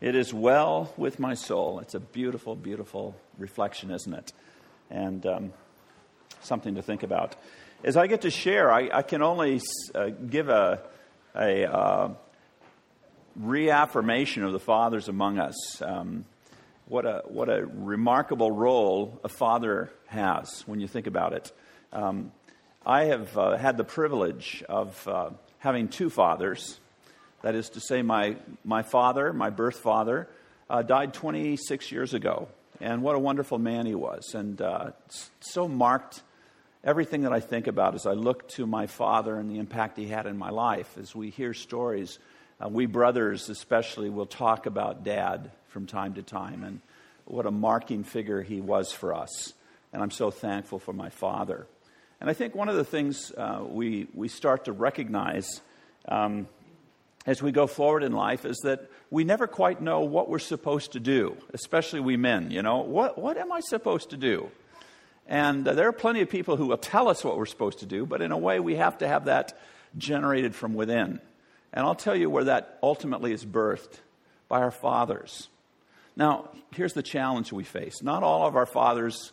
It is well with my soul. It's a beautiful, beautiful reflection, isn't it? And um, something to think about. As I get to share, I, I can only uh, give a, a uh, reaffirmation of the fathers among us. Um, what, a, what a remarkable role a father has when you think about it. Um, I have uh, had the privilege of uh, having two fathers. That is to say, my, my father, my birth father, uh, died 26 years ago. And what a wonderful man he was. And uh, so marked everything that I think about as I look to my father and the impact he had in my life. As we hear stories, uh, we brothers especially will talk about dad from time to time and what a marking figure he was for us. And I'm so thankful for my father. And I think one of the things uh, we, we start to recognize um, as we go forward in life is that we never quite know what we're supposed to do, especially we men. You know, what, what am I supposed to do? And uh, there are plenty of people who will tell us what we're supposed to do, but in a way, we have to have that generated from within. And I'll tell you where that ultimately is birthed by our fathers. Now, here's the challenge we face not all of our fathers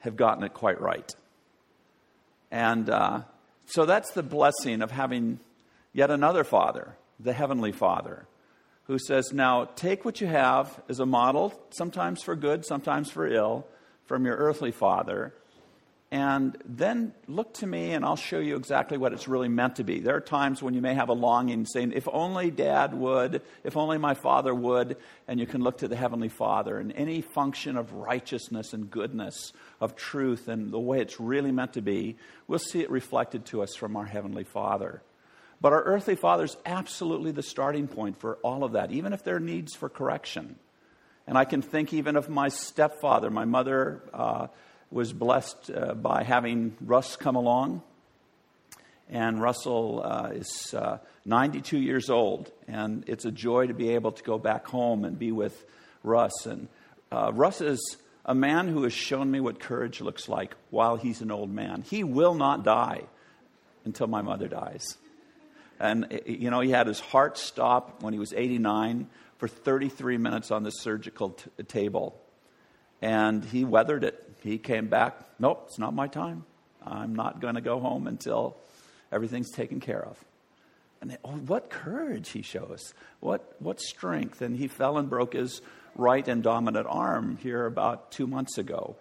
have gotten it quite right. And uh, so that's the blessing of having yet another father the Heavenly Father, who says, Now take what you have as a model, sometimes for good, sometimes for ill, from your earthly father, and then look to me and I'll show you exactly what it's really meant to be. There are times when you may have a longing saying, If only dad would, if only my father would, and you can look to the Heavenly Father and any function of righteousness and goodness, of truth, and the way it's really meant to be, we'll see it reflected to us from our Heavenly Father. But our earthly Father is absolutely the starting point for all of that, even if there are needs for correction. And I can think even of my stepfather. My mother uh, was blessed uh, by having Russ come along. And Russell uh, is uh, 92 years old. And it's a joy to be able to go back home and be with Russ. And uh, Russ is a man who has shown me what courage looks like while he's an old man. He will not die until my mother dies. And, eh, eh, you know, he had his heart stop when he was 89 for 33 minutes on the surgical t- eh, table. And he weathered it. He came back, nope, it's not my time. I'm not going to go home until everything's taken care of. And they, oh, what courage he shows. What, what strength. And he fell and broke his right and dominant arm here about two months ago.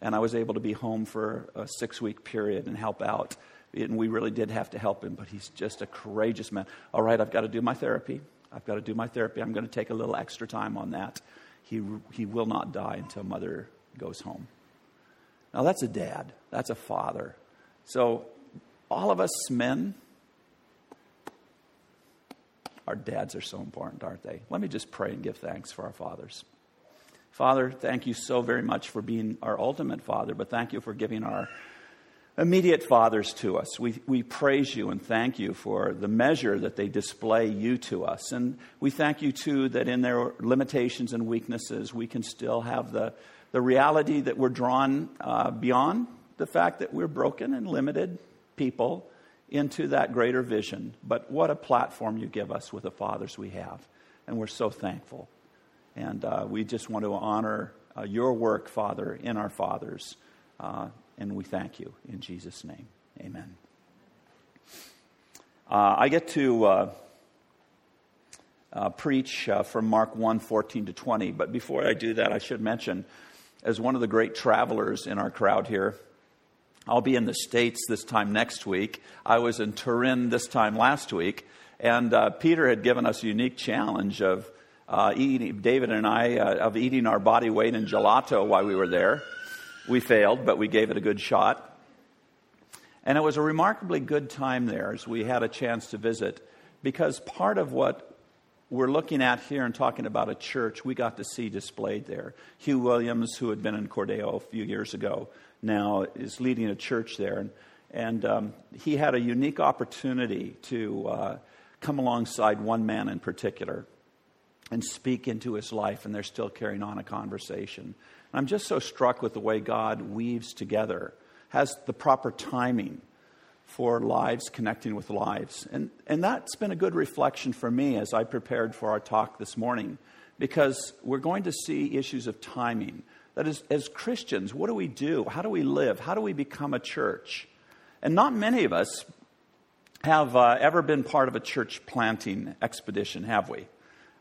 And I was able to be home for a six week period and help out and we really did have to help him, but he's just a courageous man. All right, I've got to do my therapy. I've got to do my therapy. I'm going to take a little extra time on that. He, he will not die until mother goes home. Now, that's a dad, that's a father. So, all of us men, our dads are so important, aren't they? Let me just pray and give thanks for our fathers. Father, thank you so very much for being our ultimate father, but thank you for giving our immediate fathers to us. We, we praise you and thank you for the measure that they display you to us. And we thank you, too, that in their limitations and weaknesses, we can still have the, the reality that we're drawn uh, beyond the fact that we're broken and limited people into that greater vision. But what a platform you give us with the fathers we have. And we're so thankful. And uh, we just want to honor uh, your work, Father, in our fathers. And we thank you in Jesus' name. Amen. Uh, I get to uh, uh, preach uh, from Mark 1 14 to 20, but before I do that, I should mention, as one of the great travelers in our crowd here, I'll be in the States this time next week. I was in Turin this time last week, and uh, Peter had given us a unique challenge of uh, eating, David and I, of eating our body weight in gelato while we were there. We failed, but we gave it a good shot. And it was a remarkably good time there as we had a chance to visit because part of what we're looking at here and talking about a church we got to see displayed there. Hugh Williams, who had been in Cordeo a few years ago, now is leading a church there. And, and um, he had a unique opportunity to uh, come alongside one man in particular and speak into his life, and they're still carrying on a conversation. I'm just so struck with the way God weaves together, has the proper timing for lives connecting with lives. And, and that's been a good reflection for me as I prepared for our talk this morning, because we're going to see issues of timing. That is, as Christians, what do we do? How do we live? How do we become a church? And not many of us have uh, ever been part of a church planting expedition, have we?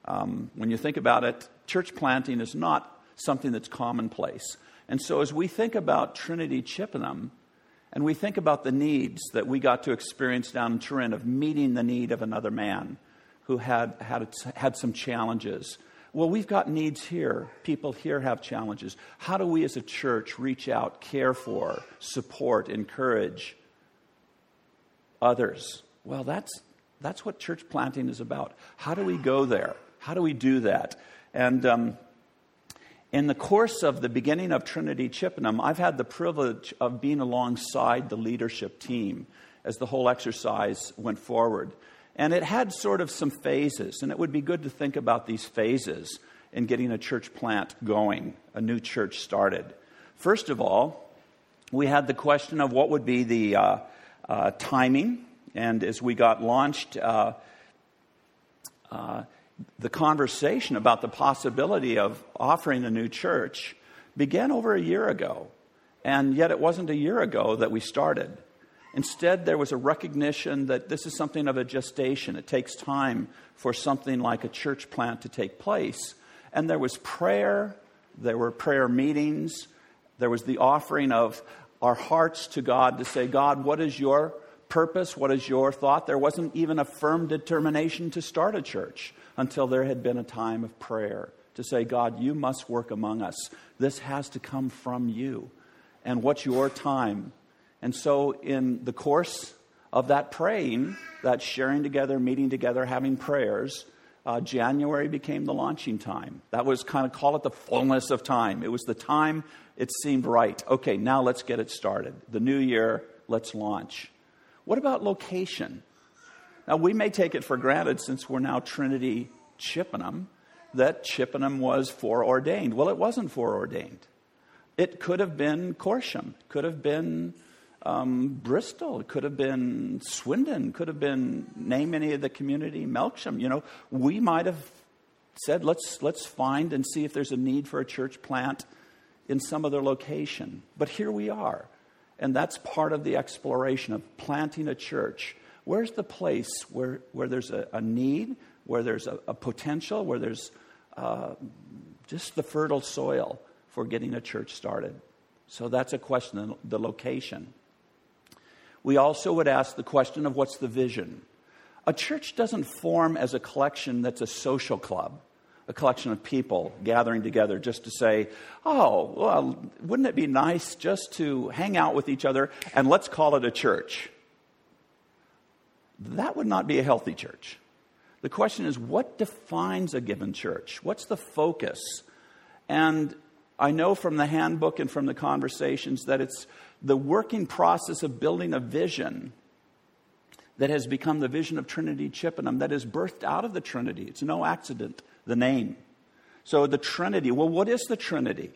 Um, when you think about it, church planting is not something that's commonplace. And so, as we think about Trinity Chippenham, and we think about the needs that we got to experience down in Turin of meeting the need of another man who had, had, had some challenges. Well, we've got needs here. People here have challenges. How do we as a church reach out, care for, support, encourage others? Well, that's, that's what church planting is about. How do we go there? How do we do that? And um, in the course of the beginning of Trinity Chippenham, I've had the privilege of being alongside the leadership team as the whole exercise went forward. And it had sort of some phases, and it would be good to think about these phases in getting a church plant going, a new church started. First of all, we had the question of what would be the uh, uh, timing, and as we got launched, uh, uh the conversation about the possibility of offering a new church began over a year ago. And yet it wasn't a year ago that we started. Instead, there was a recognition that this is something of a gestation. It takes time for something like a church plant to take place. And there was prayer, there were prayer meetings, there was the offering of our hearts to God to say, God, what is your purpose? What is your thought? There wasn't even a firm determination to start a church until there had been a time of prayer to say, God, you must work among us. This has to come from you. And what's your time? And so, in the course of that praying, that sharing together, meeting together, having prayers, uh, January became the launching time. That was kind of call it the fullness of time. It was the time it seemed right. Okay, now let's get it started. The new year, let's launch. What about location? Now, we may take it for granted since we're now Trinity Chippenham that Chippenham was foreordained. Well, it wasn't foreordained. It could have been Corsham, could have been um, Bristol, could have been Swindon, could have been name any of the community, Melksham. You know, we might have said, let's, let's find and see if there's a need for a church plant in some other location. But here we are. And that's part of the exploration of planting a church Where's the place where, where there's a, a need, where there's a, a potential, where there's uh, just the fertile soil for getting a church started? So that's a question, the location. We also would ask the question of what's the vision? A church doesn't form as a collection that's a social club, a collection of people gathering together just to say, oh, well, wouldn't it be nice just to hang out with each other and let's call it a church? That would not be a healthy church. The question is, what defines a given church? What's the focus? And I know from the handbook and from the conversations that it's the working process of building a vision that has become the vision of Trinity Chippenham that is birthed out of the Trinity. It's no accident, the name. So the Trinity, well, what is the Trinity?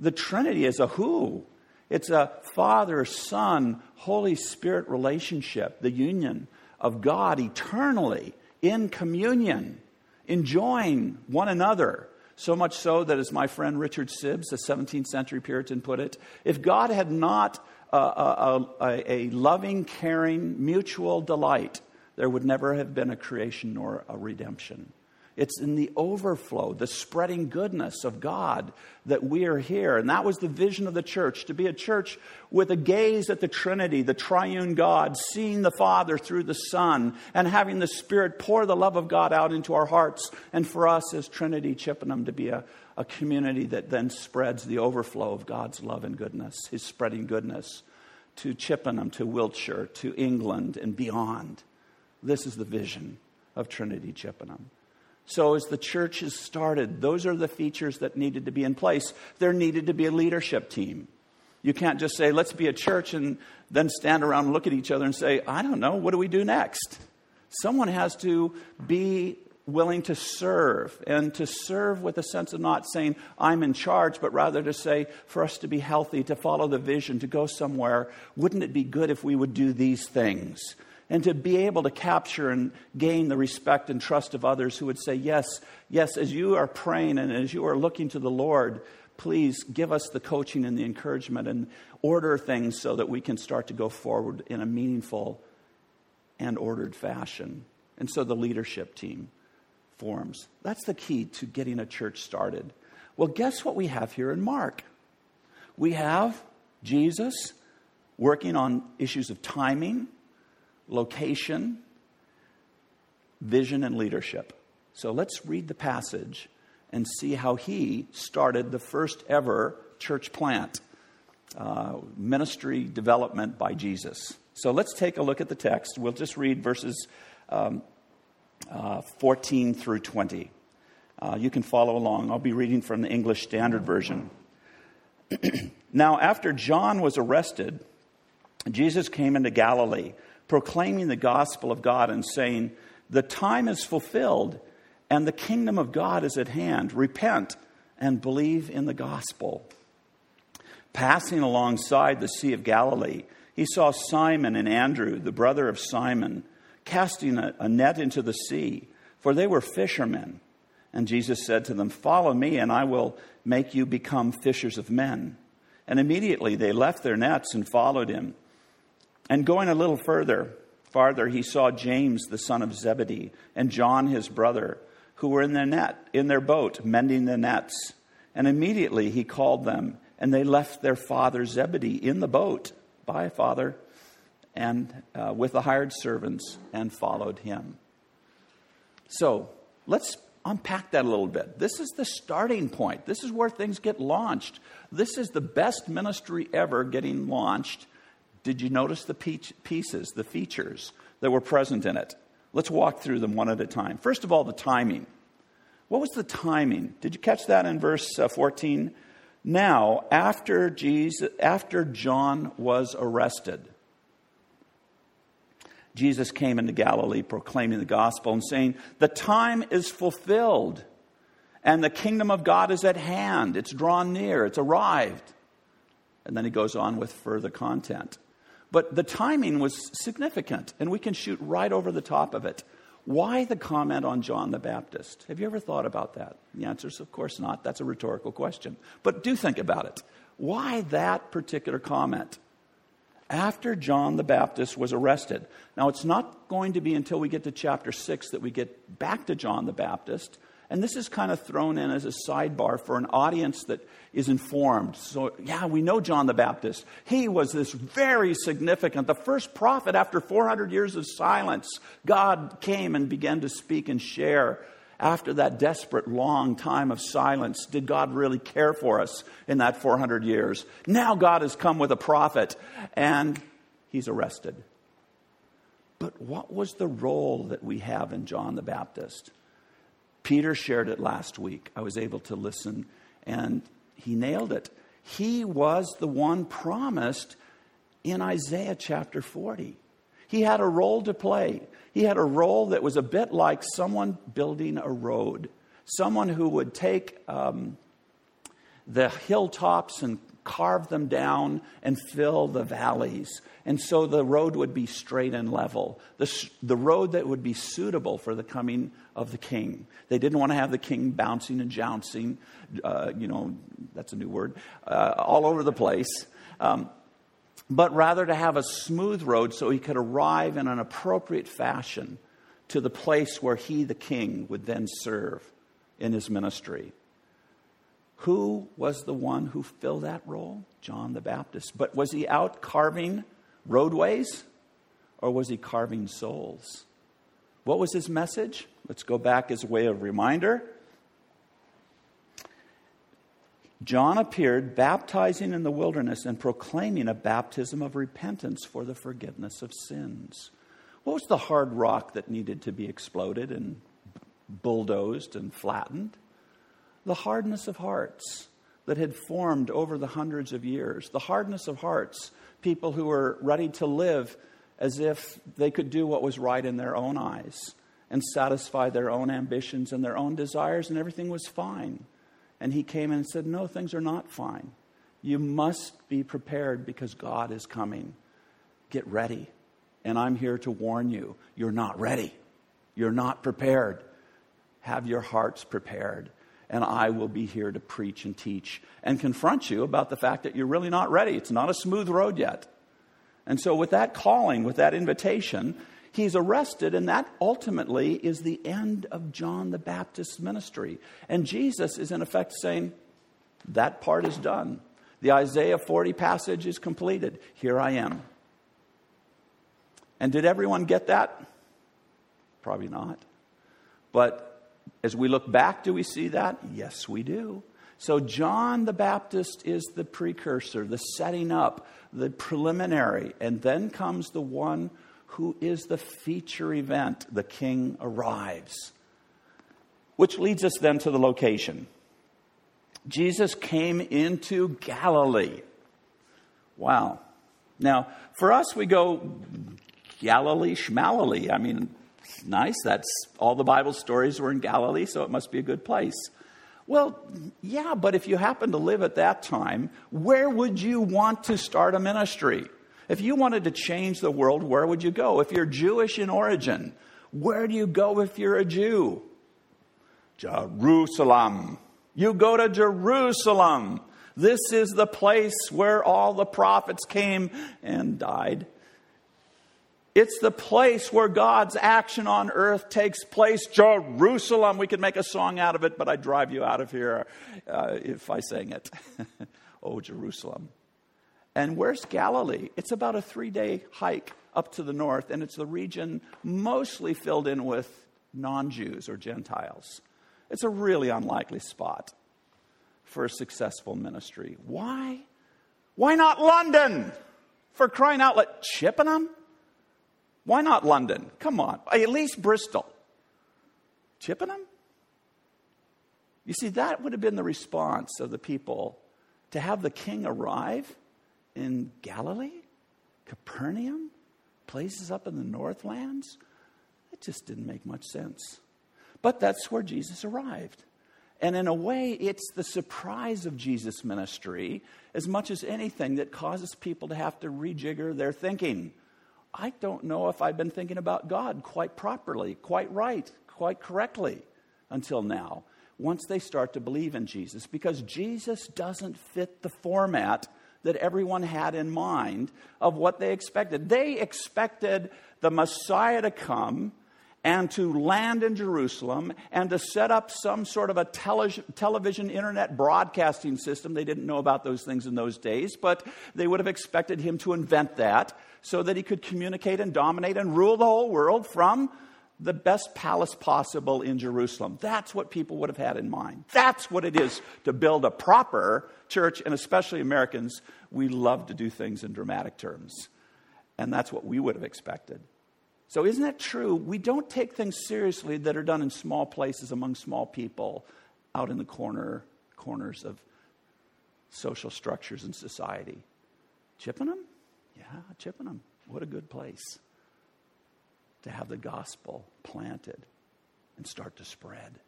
The Trinity is a who. It's a Father, Son, Holy Spirit relationship, the union of God eternally in communion, enjoying one another. So much so that, as my friend Richard Sibbes, the 17th century Puritan, put it, if God had not a, a, a, a loving, caring, mutual delight, there would never have been a creation nor a redemption. It's in the overflow, the spreading goodness of God that we are here. And that was the vision of the church to be a church with a gaze at the Trinity, the triune God, seeing the Father through the Son, and having the Spirit pour the love of God out into our hearts. And for us as Trinity Chippenham to be a, a community that then spreads the overflow of God's love and goodness, His spreading goodness to Chippenham, to Wiltshire, to England, and beyond. This is the vision of Trinity Chippenham. So, as the church has started, those are the features that needed to be in place. There needed to be a leadership team. You can't just say, let's be a church, and then stand around and look at each other and say, I don't know, what do we do next? Someone has to be willing to serve and to serve with a sense of not saying, I'm in charge, but rather to say, for us to be healthy, to follow the vision, to go somewhere, wouldn't it be good if we would do these things? And to be able to capture and gain the respect and trust of others who would say, Yes, yes, as you are praying and as you are looking to the Lord, please give us the coaching and the encouragement and order things so that we can start to go forward in a meaningful and ordered fashion. And so the leadership team forms. That's the key to getting a church started. Well, guess what we have here in Mark? We have Jesus working on issues of timing, location, vision, and leadership. So let's read the passage and see how he started the first ever church plant, uh, ministry development by Jesus. So let's take a look at the text. We'll just read verses um, uh, 14 through 20. Uh, you can follow along. I'll be reading from the English Standard Version. now, after John was arrested, Jesus came into Galilee, proclaiming the gospel of God and saying, The time is fulfilled, and the kingdom of God is at hand. Repent and believe in the gospel. Passing alongside the Sea of Galilee, he saw Simon and Andrew, the brother of Simon, casting a, a net into the sea, for they were fishermen. And Jesus said to them, Follow me, and I will make you become fishers of men. And immediately they left their nets and followed him. And going a little further, farther, he saw James, the son of Zebedee, and John, his brother, who were in their net, in their boat, mending the nets. And immediately he called them, and they left their father Zebedee in the boat by Father and uh, with the hired servants and followed him. So let's unpack that a little bit. This is the starting point. This is where things get launched. This is the best ministry ever getting launched. Did you notice the pieces, the features that were present in it? Let's walk through them one at a time. First of all, the timing. What was the timing? Did you catch that in verse uh, 14? Now, after, Jesus, after John was arrested, Jesus came into Galilee proclaiming the gospel and saying, The time is fulfilled and the kingdom of God is at hand. It's drawn near, it's arrived. And then he goes on with further content. But the timing was significant, and we can shoot right over the top of it. Why the comment on John the Baptist? Have you ever thought about that? The answer is, of course not. That's a rhetorical question. But do think about it. Why that particular comment? After John the Baptist was arrested. Now, it's not going to be until we get to chapter 6 that we get back to John the Baptist. And this is kind of thrown in as a sidebar for an audience that is informed. So, yeah, we know John the Baptist. He was this very significant, the first prophet after 400 years of silence. God came and began to speak and share. After that desperate long time of silence, did God really care for us in that 400 years? Now God has come with a prophet and he's arrested. But what was the role that we have in John the Baptist? Peter shared it last week. I was able to listen, and he nailed it. He was the one promised in Isaiah chapter 40. He had a role to play. He had a role that was a bit like someone building a road, someone who would take um, the hilltops and carve them down and fill the valleys. And so the road would be straight and level, the, the road that would be suitable for the coming of the king. They didn't want to have the king bouncing and jouncing, uh, you know, that's a new word, uh, all over the place. Um, but rather to have a smooth road so he could arrive in an appropriate fashion to the place where he, the king, would then serve in his ministry. Who was the one who filled that role? John the Baptist. But was he out carving roadways or was he carving souls? What was his message? Let's go back as a way of reminder. John appeared baptizing in the wilderness and proclaiming a baptism of repentance for the forgiveness of sins. What was the hard rock that needed to be exploded and bulldozed and flattened? The hardness of hearts that had formed over the hundreds of years. The hardness of hearts, people who were ready to live as if they could do what was right in their own eyes and satisfy their own ambitions and their own desires, and everything was fine. And he came in and said, No, things are not fine. You must be prepared because God is coming. Get ready. And I'm here to warn you you're not ready. You're not prepared. Have your hearts prepared. And I will be here to preach and teach and confront you about the fact that you're really not ready. It's not a smooth road yet. And so, with that calling, with that invitation, he's arrested, and that ultimately is the end of John the Baptist's ministry. And Jesus is, in effect, saying, That part is done. The Isaiah 40 passage is completed. Here I am. And did everyone get that? Probably not. But as we look back, do we see that? Yes, we do. So, John the Baptist is the precursor, the setting up, the preliminary, and then comes the one who is the feature event. The king arrives. Which leads us then to the location. Jesus came into Galilee. Wow. Now, for us, we go Galilee, Schmalilee. I mean, nice. That's all the Bible stories were in Galilee, so it must be a good place. Well, yeah, but if you happen to live at that time, where would you want to start a ministry? If you wanted to change the world, where would you go? If you're Jewish in origin, where do you go if you're a Jew? Jerusalem. You go to Jerusalem. This is the place where all the prophets came and died. It's the place where God's action on earth takes place. Jerusalem. We could make a song out of it, but I'd drive you out of here uh, if I sang it. oh, Jerusalem. And where's Galilee? It's about a three day hike up to the north, and it's the region mostly filled in with non Jews or Gentiles. It's a really unlikely spot for a successful ministry. Why? Why not London? For crying out loud, Chippenham? Why not London? Come on, at least Bristol. Chippenham? You see, that would have been the response of the people to have the king arrive in Galilee, Capernaum, places up in the Northlands. It just didn't make much sense. But that's where Jesus arrived. And in a way, it's the surprise of Jesus' ministry as much as anything that causes people to have to rejigger their thinking. I don't know if I've been thinking about God quite properly, quite right, quite correctly until now. Once they start to believe in Jesus, because Jesus doesn't fit the format that everyone had in mind of what they expected. They expected the Messiah to come and to land in Jerusalem and to set up some sort of a tele- television internet broadcasting system. They didn't know about those things in those days, but they would have expected him to invent that so that he could communicate and dominate and rule the whole world from the best palace possible in Jerusalem. That's what people would have had in mind. That's what it is to build a proper church, and especially Americans, we love to do things in dramatic terms. And that's what we would have expected. So, isn't that true? We don't take things seriously that are done in small places among small people out in the corner, corners of social structures in society. Chippenham? Yeah, Chippenham. What a good place to have the gospel planted and start to spread.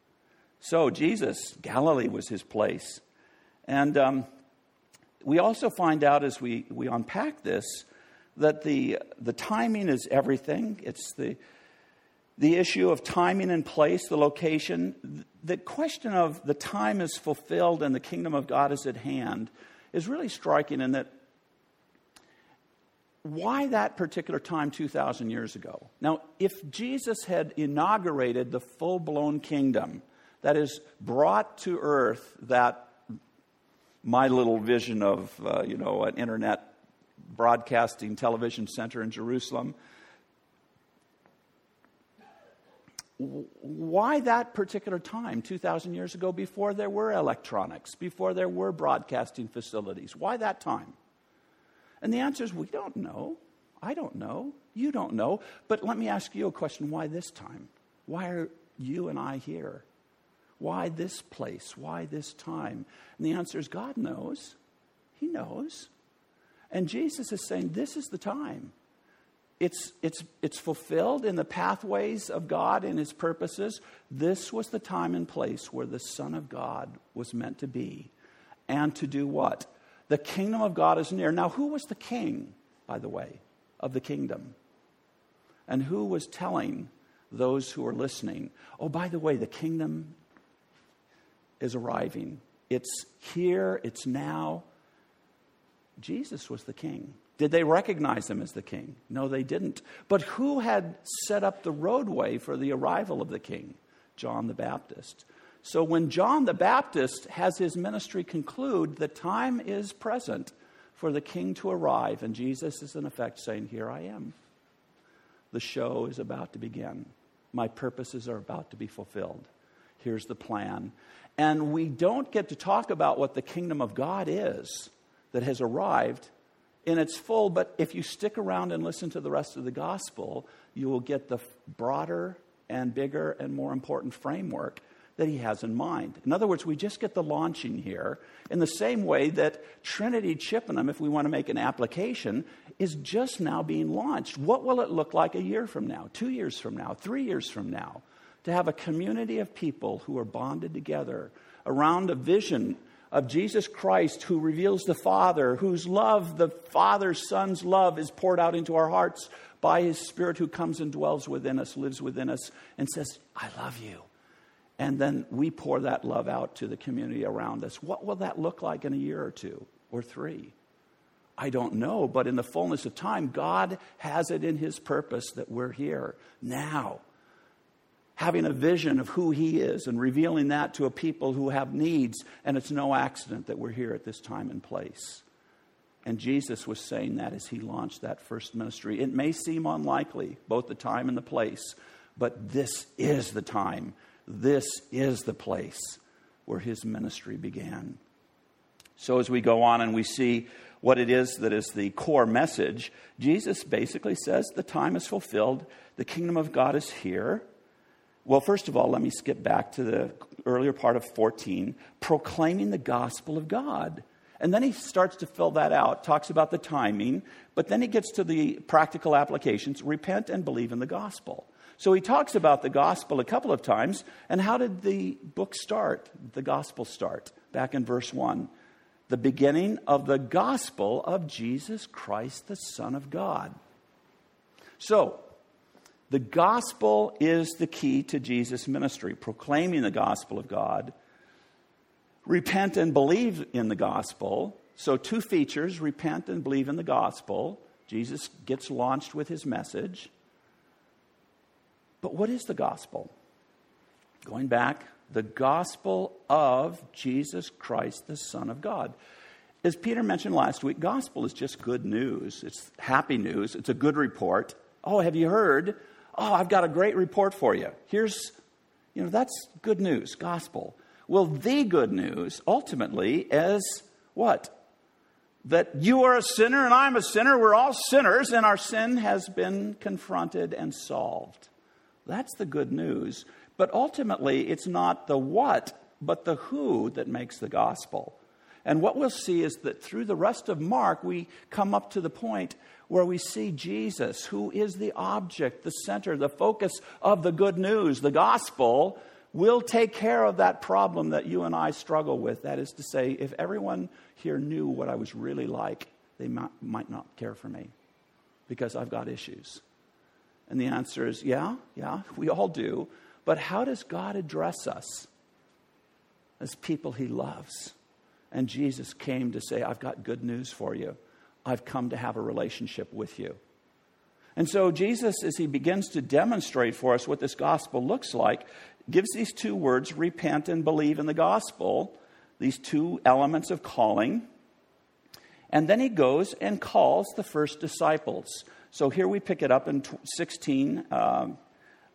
So, Jesus, Galilee was his place. And um, we also find out as we, we unpack this that the, the timing is everything. It's the, the issue of timing and place, the location. The question of the time is fulfilled and the kingdom of God is at hand is really striking in that why that particular time 2,000 years ago? Now, if Jesus had inaugurated the full blown kingdom that is brought to earth that my little vision of, uh, you know, an internet broadcasting television center in Jerusalem. Why that particular time, 2,000 years ago, before there were electronics, before there were broadcasting facilities? Why that time? And the answer is we don't know. I don't know. You don't know. But let me ask you a question why this time? Why are you and I here? Why this place? Why this time? And the answer is God knows. He knows. And Jesus is saying, This is the time. it's, it's, it's fulfilled in the pathways of God and His purposes. This was the time and place where the Son of God was meant to be. And to do what? The kingdom of God is near. Now, who was the king, by the way, of the kingdom? And who was telling those who were listening, oh, by the way, the kingdom is arriving? It's here, it's now. Jesus was the king. Did they recognize him as the king? No, they didn't. But who had set up the roadway for the arrival of the king? John the Baptist. So when John the Baptist has his ministry conclude, the time is present for the king to arrive, and Jesus is in effect saying, Here I am. The show is about to begin. My purposes are about to be fulfilled. Here's the plan. And we don't get to talk about what the kingdom of God is that has arrived in its full, but if you stick around and listen to the rest of the gospel, you will get the broader and bigger and more important framework that he has in mind. In other words, we just get the launching here in the same way that Trinity Chippenham, if we want to make an application, is just now being launched. What will it look like a year from now, two years from now, three years from now? To have a community of people who are bonded together around a vision of Jesus Christ who reveals the Father, whose love, the Father's Son's love, is poured out into our hearts by His Spirit who comes and dwells within us, lives within us, and says, I love you. And then we pour that love out to the community around us. What will that look like in a year or two or three? I don't know, but in the fullness of time, God has it in His purpose that we're here now having a vision of who He is and revealing that to a people who have needs. And it's no accident that we're here at this time and place. And Jesus was saying that as He launched that first ministry. It may seem unlikely, both the time and the place, but this is the time. This is the place where His ministry began. So as we go on and we see what it is that is the core message, Jesus basically says the time is fulfilled, the kingdom of God is here. Well, first of all, let me skip back to the earlier part of 14, proclaiming the gospel of God. And then he starts to fill that out, talks about the timing, but then he gets to the practical applications repent and believe in the gospel. So he talks about the gospel a couple of times. And how did the book start? The gospel start? Back in verse 1. The beginning of the gospel of Jesus Christ, the Son of God. So, the gospel is the key to Jesus' ministry, proclaiming the gospel of God. Repent and believe in the gospel. So, two features repent and believe in the gospel. Jesus gets launched with his message. But what is the gospel? Going back, the gospel of Jesus Christ, the Son of God. As Peter mentioned last week, gospel is just good news. It's happy news. It's a good report. Oh, have you heard? Oh, I've got a great report for you. Here's, you know, that's good news, gospel. Well, the good news ultimately is what? That you are a sinner and I'm a sinner. We're all sinners and our sin has been confronted and solved. That's the good news. But ultimately, it's not the what, but the who that makes the gospel. And what we'll see is that through the rest of Mark, we come up to the point where we see Jesus, who is the object, the center, the focus of the good news, the gospel, will take care of that problem that you and I struggle with. That is to say, if everyone here knew what I was really like, they might, might not care for me because I've got issues. And the answer is yeah, yeah, we all do. But how does God address us as people he loves? And Jesus came to say, I've got good news for you. I've come to have a relationship with you. And so, Jesus, as he begins to demonstrate for us what this gospel looks like, gives these two words repent and believe in the gospel, these two elements of calling. And then he goes and calls the first disciples. So here we pick it up in 16 um,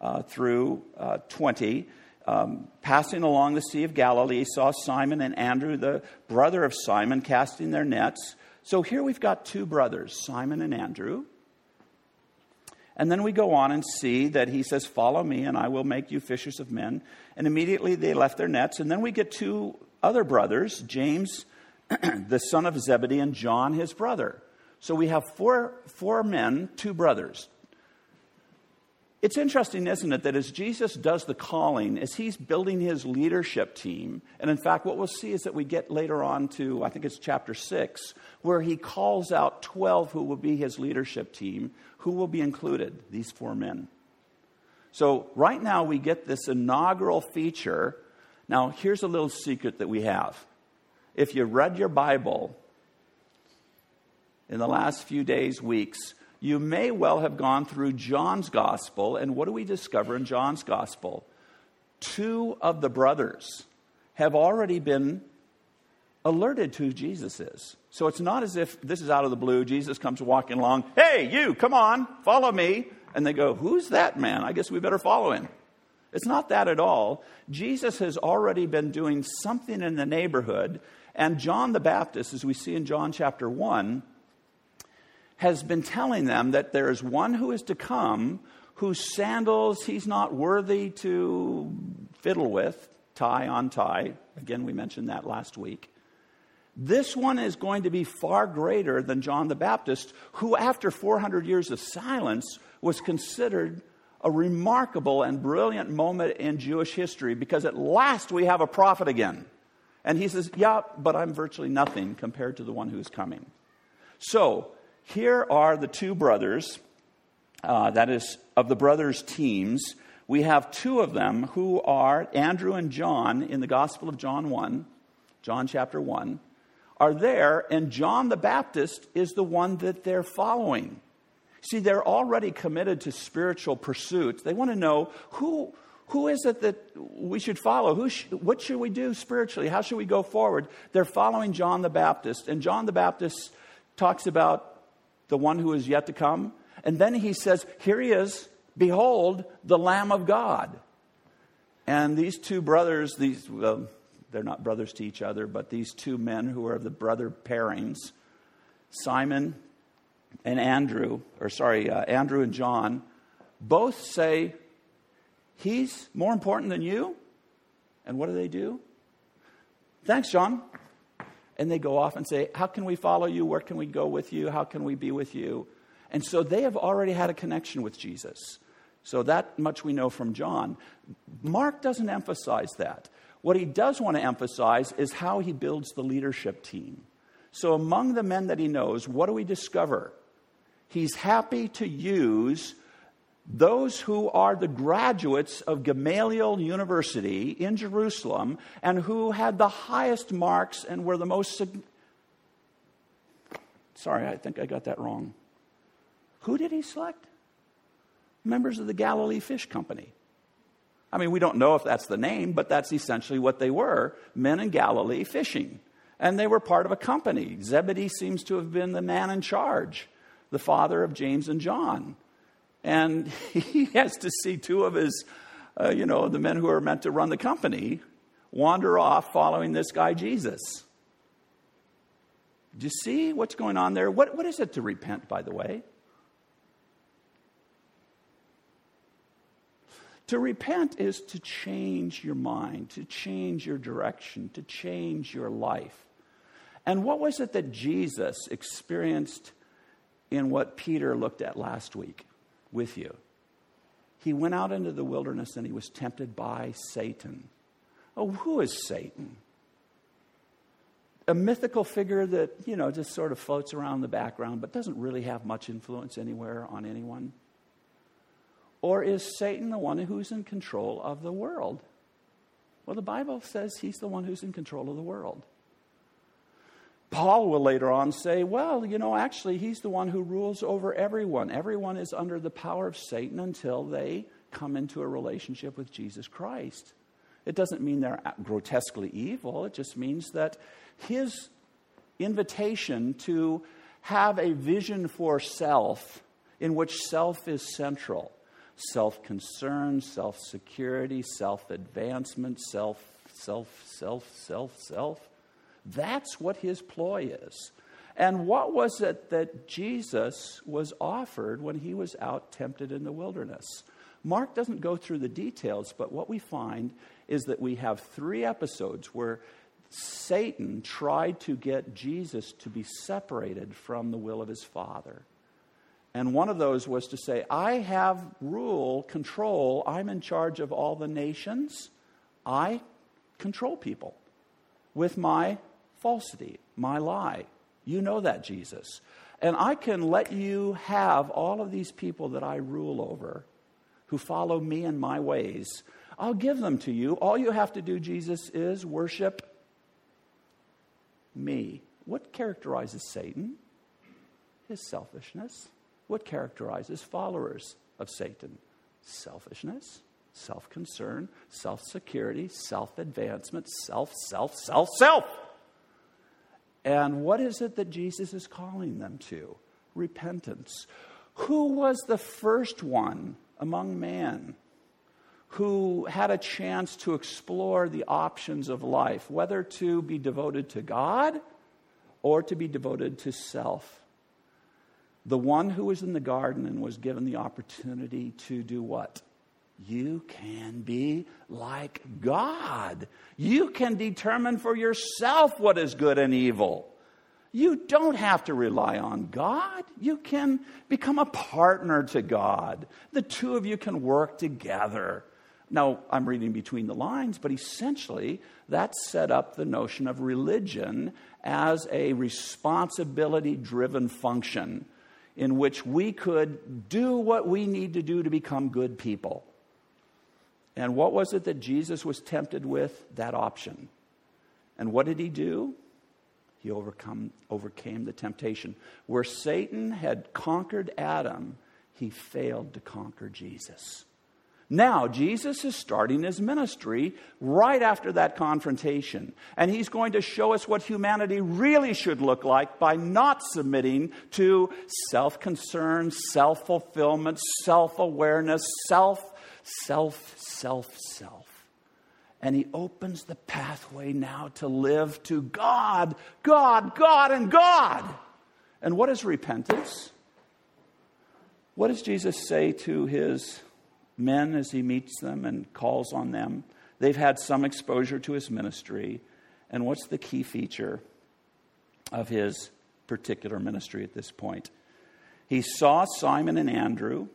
uh, through uh, 20. Um, passing along the Sea of Galilee, saw Simon and Andrew, the brother of Simon, casting their nets. So here we've got two brothers, Simon and Andrew. And then we go on and see that he says, Follow me, and I will make you fishers of men. And immediately they left their nets. And then we get two other brothers, James, the son of Zebedee, and John, his brother. So we have four, four men, two brothers It's interesting, isn't it, that as Jesus does the calling, as he's building his leadership team, and in fact, what we'll see is that we get later on to, I think it's chapter 6, where he calls out 12 who will be his leadership team, who will be included, these four men. So, right now, we get this inaugural feature. Now, here's a little secret that we have. If you read your Bible in the last few days, weeks, you may well have gone through John's gospel. And what do we discover in John's gospel? Two of the brothers have already been alerted to who Jesus is. So it's not as if this is out of the blue. Jesus comes walking along. Hey, you, come on, follow me. And they go, Who's that man? I guess we better follow him. It's not that at all. Jesus has already been doing something in the neighborhood. And John the Baptist, as we see in John chapter 1, has been telling them that there is one who is to come whose sandals he's not worthy to fiddle with, tie on tie. Again, we mentioned that last week. This one is going to be far greater than John the Baptist, who, after 400 years of silence, was considered a remarkable and brilliant moment in Jewish history because at last we have a prophet again. And he says, Yeah, but I'm virtually nothing compared to the one who's coming. So, here are the two brothers, uh, that is, of the brothers' teams. We have two of them who are Andrew and John in the Gospel of John 1, John chapter 1, are there, and John the Baptist is the one that they're following. See, they're already committed to spiritual pursuits. They want to know who, who is it that we should follow? Who sh- what should we do spiritually? How should we go forward? They're following John the Baptist, and John the Baptist talks about the one who is yet to come. And then he says, Here he is, behold, the Lamb of God. And these two brothers, these, well, they're not brothers to each other, but these two men who are the brother pairings, Simon and Andrew, or sorry, uh, Andrew and John, both say, He's more important than you. And what do they do? Thanks, John and they go off and say, How can we follow you? Where can we go with you? How can we be with you? And so they have already had a connection with Jesus. So that much we know from John. Mark doesn't emphasize that. What he does want to emphasize is how he builds the leadership team. So among the men that he knows, what do we discover? He's happy to use those who are the graduates of Gamaliel University in Jerusalem and who had the highest marks and were the most. Sorry, I think I got that wrong. Who did he select? Members of the Galilee Fish Company. I mean, we don't know if that's the name, but that's essentially what they were men in Galilee fishing. And they were part of a company. Zebedee seems to have been the man in charge, the father of James and John and he has to see two of his, uh, you know, the men who are meant to run the company wander off following this guy Jesus. Do you see what's going on there? What, what is it to repent, by the way? To repent is to change your mind, to change your direction, to change your life. And what was it that Jesus experienced in what Peter looked at last week? With you. He went out into the wilderness and he was tempted by Satan. Oh, who is Satan? A mythical figure that, you know, just sort of floats around in the background but doesn't really have much influence anywhere on anyone? Or is Satan the one who's in control of the world? Well, the Bible says he's the one who's in control of the world. Paul will later on say, well, you know, actually, he's the one who rules over everyone. Everyone is under the power of Satan until they come into a relationship with Jesus Christ. It doesn't mean they're grotesquely evil, it just means that his invitation to have a vision for self in which self is central self concern, self security, self advancement, self, self, self, self, self that's what his ploy is. And what was it that Jesus was offered when he was out tempted in the wilderness? Mark doesn't go through the details, but what we find is that we have three episodes where Satan tried to get Jesus to be separated from the will of his Father. And one of those was to say, I have rule, control, I'm in charge of all the nations. I control people with my falsity, my lie. You know that, Jesus. And I can let you have all of these people that I rule over who follow me and my ways. I'll give them to you. All you have to do, Jesus, is worship me. What characterizes Satan? His selfishness. What characterizes followers of Satan? Selfishness, self concern, self security, self advancement, self, self, self, self. And what is it that Jesus is calling them to? Repentance. Who was the first one among man who had a chance to explore the options of life, whether to be devoted to God or to be devoted to self? The one who was in the garden and was given the opportunity to do what? You can be like God. You can determine for yourself what is good and evil. You don't have to rely on God. You can become a partner to God. The two of you can work together. Now, I'm reading between the lines, but essentially, that set up the notion of religion as a responsibility driven function in which we could do what we need to do to become good people. And what was it that Jesus was tempted with? That option. And what did he do? He overcome, overcame the temptation. Where Satan had conquered Adam, he failed to conquer Jesus. Now, Jesus is starting his ministry right after that confrontation. And he's going to show us what humanity really should look like by not submitting to self concern, self fulfillment, self awareness, self, self, self, self. And he opens the pathway now to live to God, God, God, and God. And what is repentance? What does Jesus say to his men as he meets them and calls on them. They've had some exposure to his ministry. And what's the key feature of his particular ministry at this point? He saw Simon and Andrew,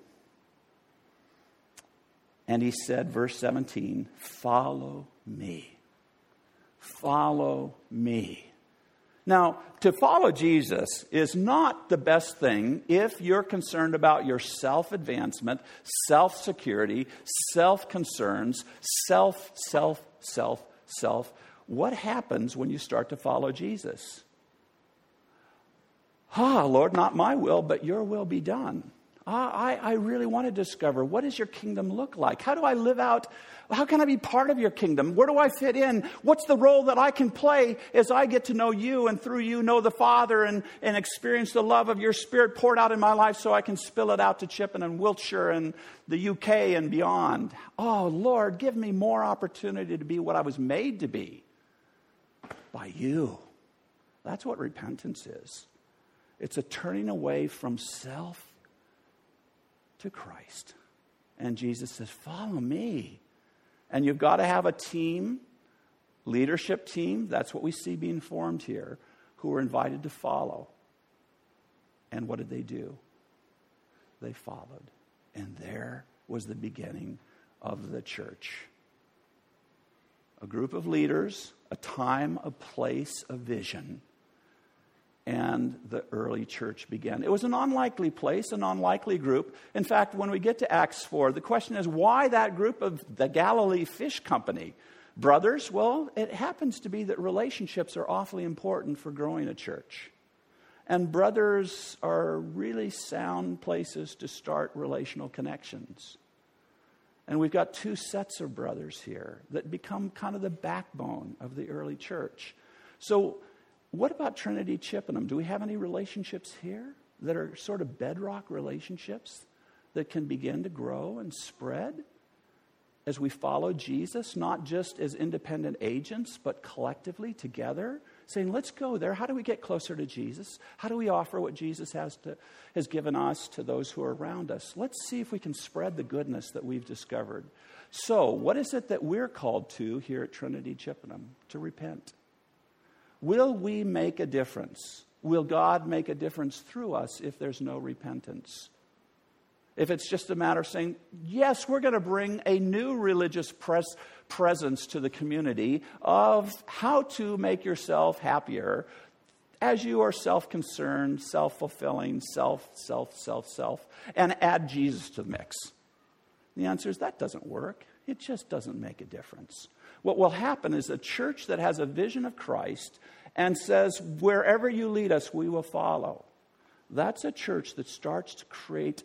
and he said, verse 17, Follow me. Follow me. Now, to follow Jesus is not the best thing if you're concerned about your self advancement, self security, self concerns, self, self, self, self. What happens when you start to follow Jesus? Ah, Lord, not my will, but your will be done. I, I really want to discover what does your kingdom look like? How do I live out how can I be part of your kingdom? Where do I fit in? What's the role that I can play as I get to know you and through you know the Father and, and experience the love of your Spirit poured out in my life so I can spill it out to Chippenham and Wiltshire and the UK and beyond? Oh, Lord, give me more opportunity to be what I was made to be by you. That's what repentance is. It's a turning away from self to Christ. And Jesus says, Follow me. And you've got to have a team, leadership team, that's what we see being formed here, who are invited to follow. And what did they do? They followed. And there was the beginning of the church. A group of leaders, a time, a place, a vision and the early church began. It was an unlikely place, an unlikely group. In fact, when we get to Acts 4, the question is why that group of the Galilee Fish Company? Brothers, well, it happens to be that relationships are awfully important for growing a church. And brothers are really sound places to start relational connections. And we've got two sets of brothers here that become kind of the backbone of the early church. So what about Trinity Chippenham? Do we have any relationships here that are sort of bedrock relationships that can begin to grow and spread as we follow Jesus, not just as independent agents, but collectively together? Saying, let's go there. How do we get closer to Jesus? How do we offer what Jesus has, to, has given us to those who are around us? Let's see if we can spread the goodness that we've discovered. So, what is it that we're called to here at Trinity Chippenham? To repent. Will we make a difference will God make a difference through us if there's no repentance? If it's just a matter of saying, yes, we're going to bring a new religious pres- presence to the community of how to make yourself happier as you are self concerned, self fulfilling, self, self, self, self, and add Jesus to the mix. The answer is that doesn't work. It just doesn't make a difference. What will happen is a church that has a vision of Christ and says, wherever you lead us, we will follow. That's a church that starts to create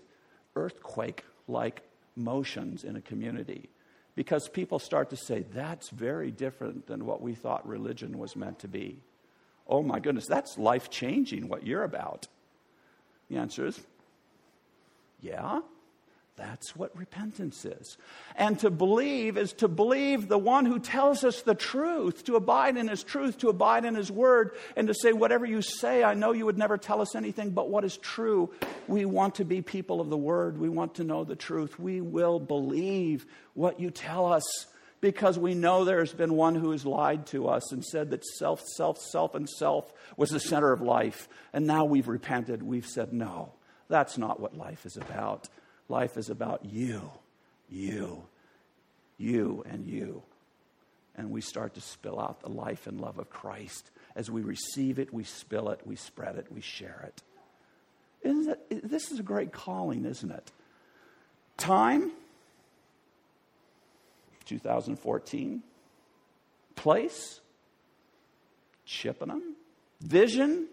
earthquake like motions in a community because people start to say, that's very different than what we thought religion was meant to be. Oh my goodness, that's life changing what you're about. The answer is, yeah. That's what repentance is. And to believe is to believe the one who tells us the truth, to abide in his truth, to abide in his word, and to say, whatever you say, I know you would never tell us anything but what is true. We want to be people of the word. We want to know the truth. We will believe what you tell us because we know there has been one who has lied to us and said that self, self, self, and self was the center of life. And now we've repented. We've said, no, that's not what life is about. Life is about you, you, you, and you. And we start to spill out the life and love of Christ. As we receive it, we spill it, we spread it, we share it. Isn't it this is a great calling, isn't it? Time, 2014. Place, Chippenham. Vision,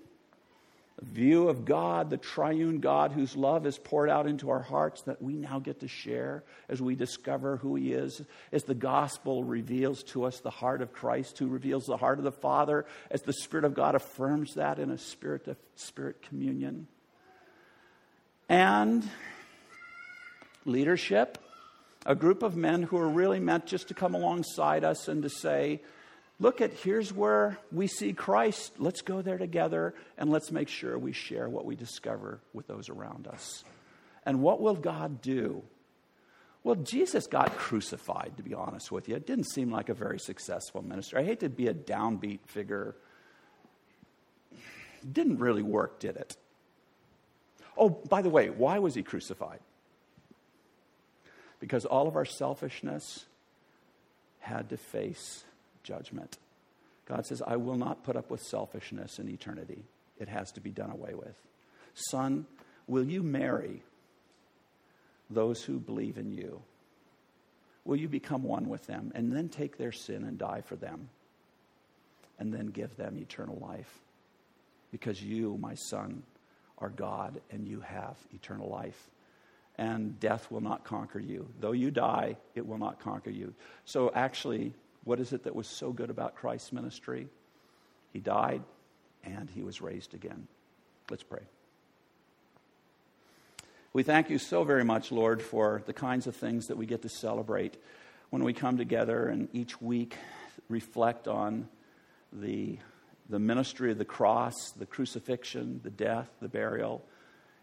view of God, the triune God whose love is poured out into our hearts that we now get to share as we discover who He is, as the gospel reveals to us the heart of Christ, who reveals the heart of the Father, as the Spirit of God affirms that in a spirit of spirit communion. And leadership, a group of men who are really meant just to come alongside us and to say, look at here's where we see Christ. Let's go there together and let's make sure we share what we discover with those around us. And what will God do? Well, Jesus got crucified, to be honest with you. It didn't seem like a very successful minister. I hate to be a downbeat figure. It didn't really work, did it? Oh, by the way, why was he crucified? Because all of our selfishness had to face judgment. God says, I will not put up with selfishness in eternity. It has to be done away with. Son, will you marry those who believe in you? Will you become one with them and then take their sin and die for them and then give them eternal life? Because you, my son, are God and you have eternal life. And death will not conquer you. Though you die, it will not conquer you. So, actually, what is it that was so good about Christ's ministry? He died and he was raised again. Let's pray. We thank you so very much, Lord, for the kinds of things that we get to celebrate when we come together and each week reflect on the, the ministry of the cross, the crucifixion, the death, the burial.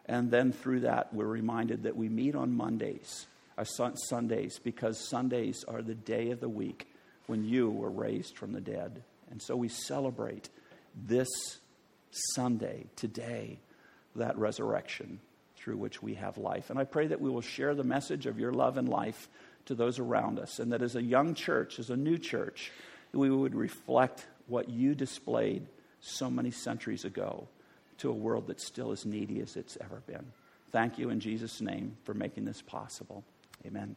And then through that, we're reminded that we meet on Mondays, or uh, Sundays, because Sundays are the day of the week when you were raised from the dead. And so we celebrate this Sunday, today, that resurrection through which we have life. And I pray that we will share the message of your love and life to those around us, and that as a young church, as a new church, we would reflect what you displayed so many centuries ago to a world that's still as needy as it's ever been. Thank you in Jesus' name for making this possible. Amen.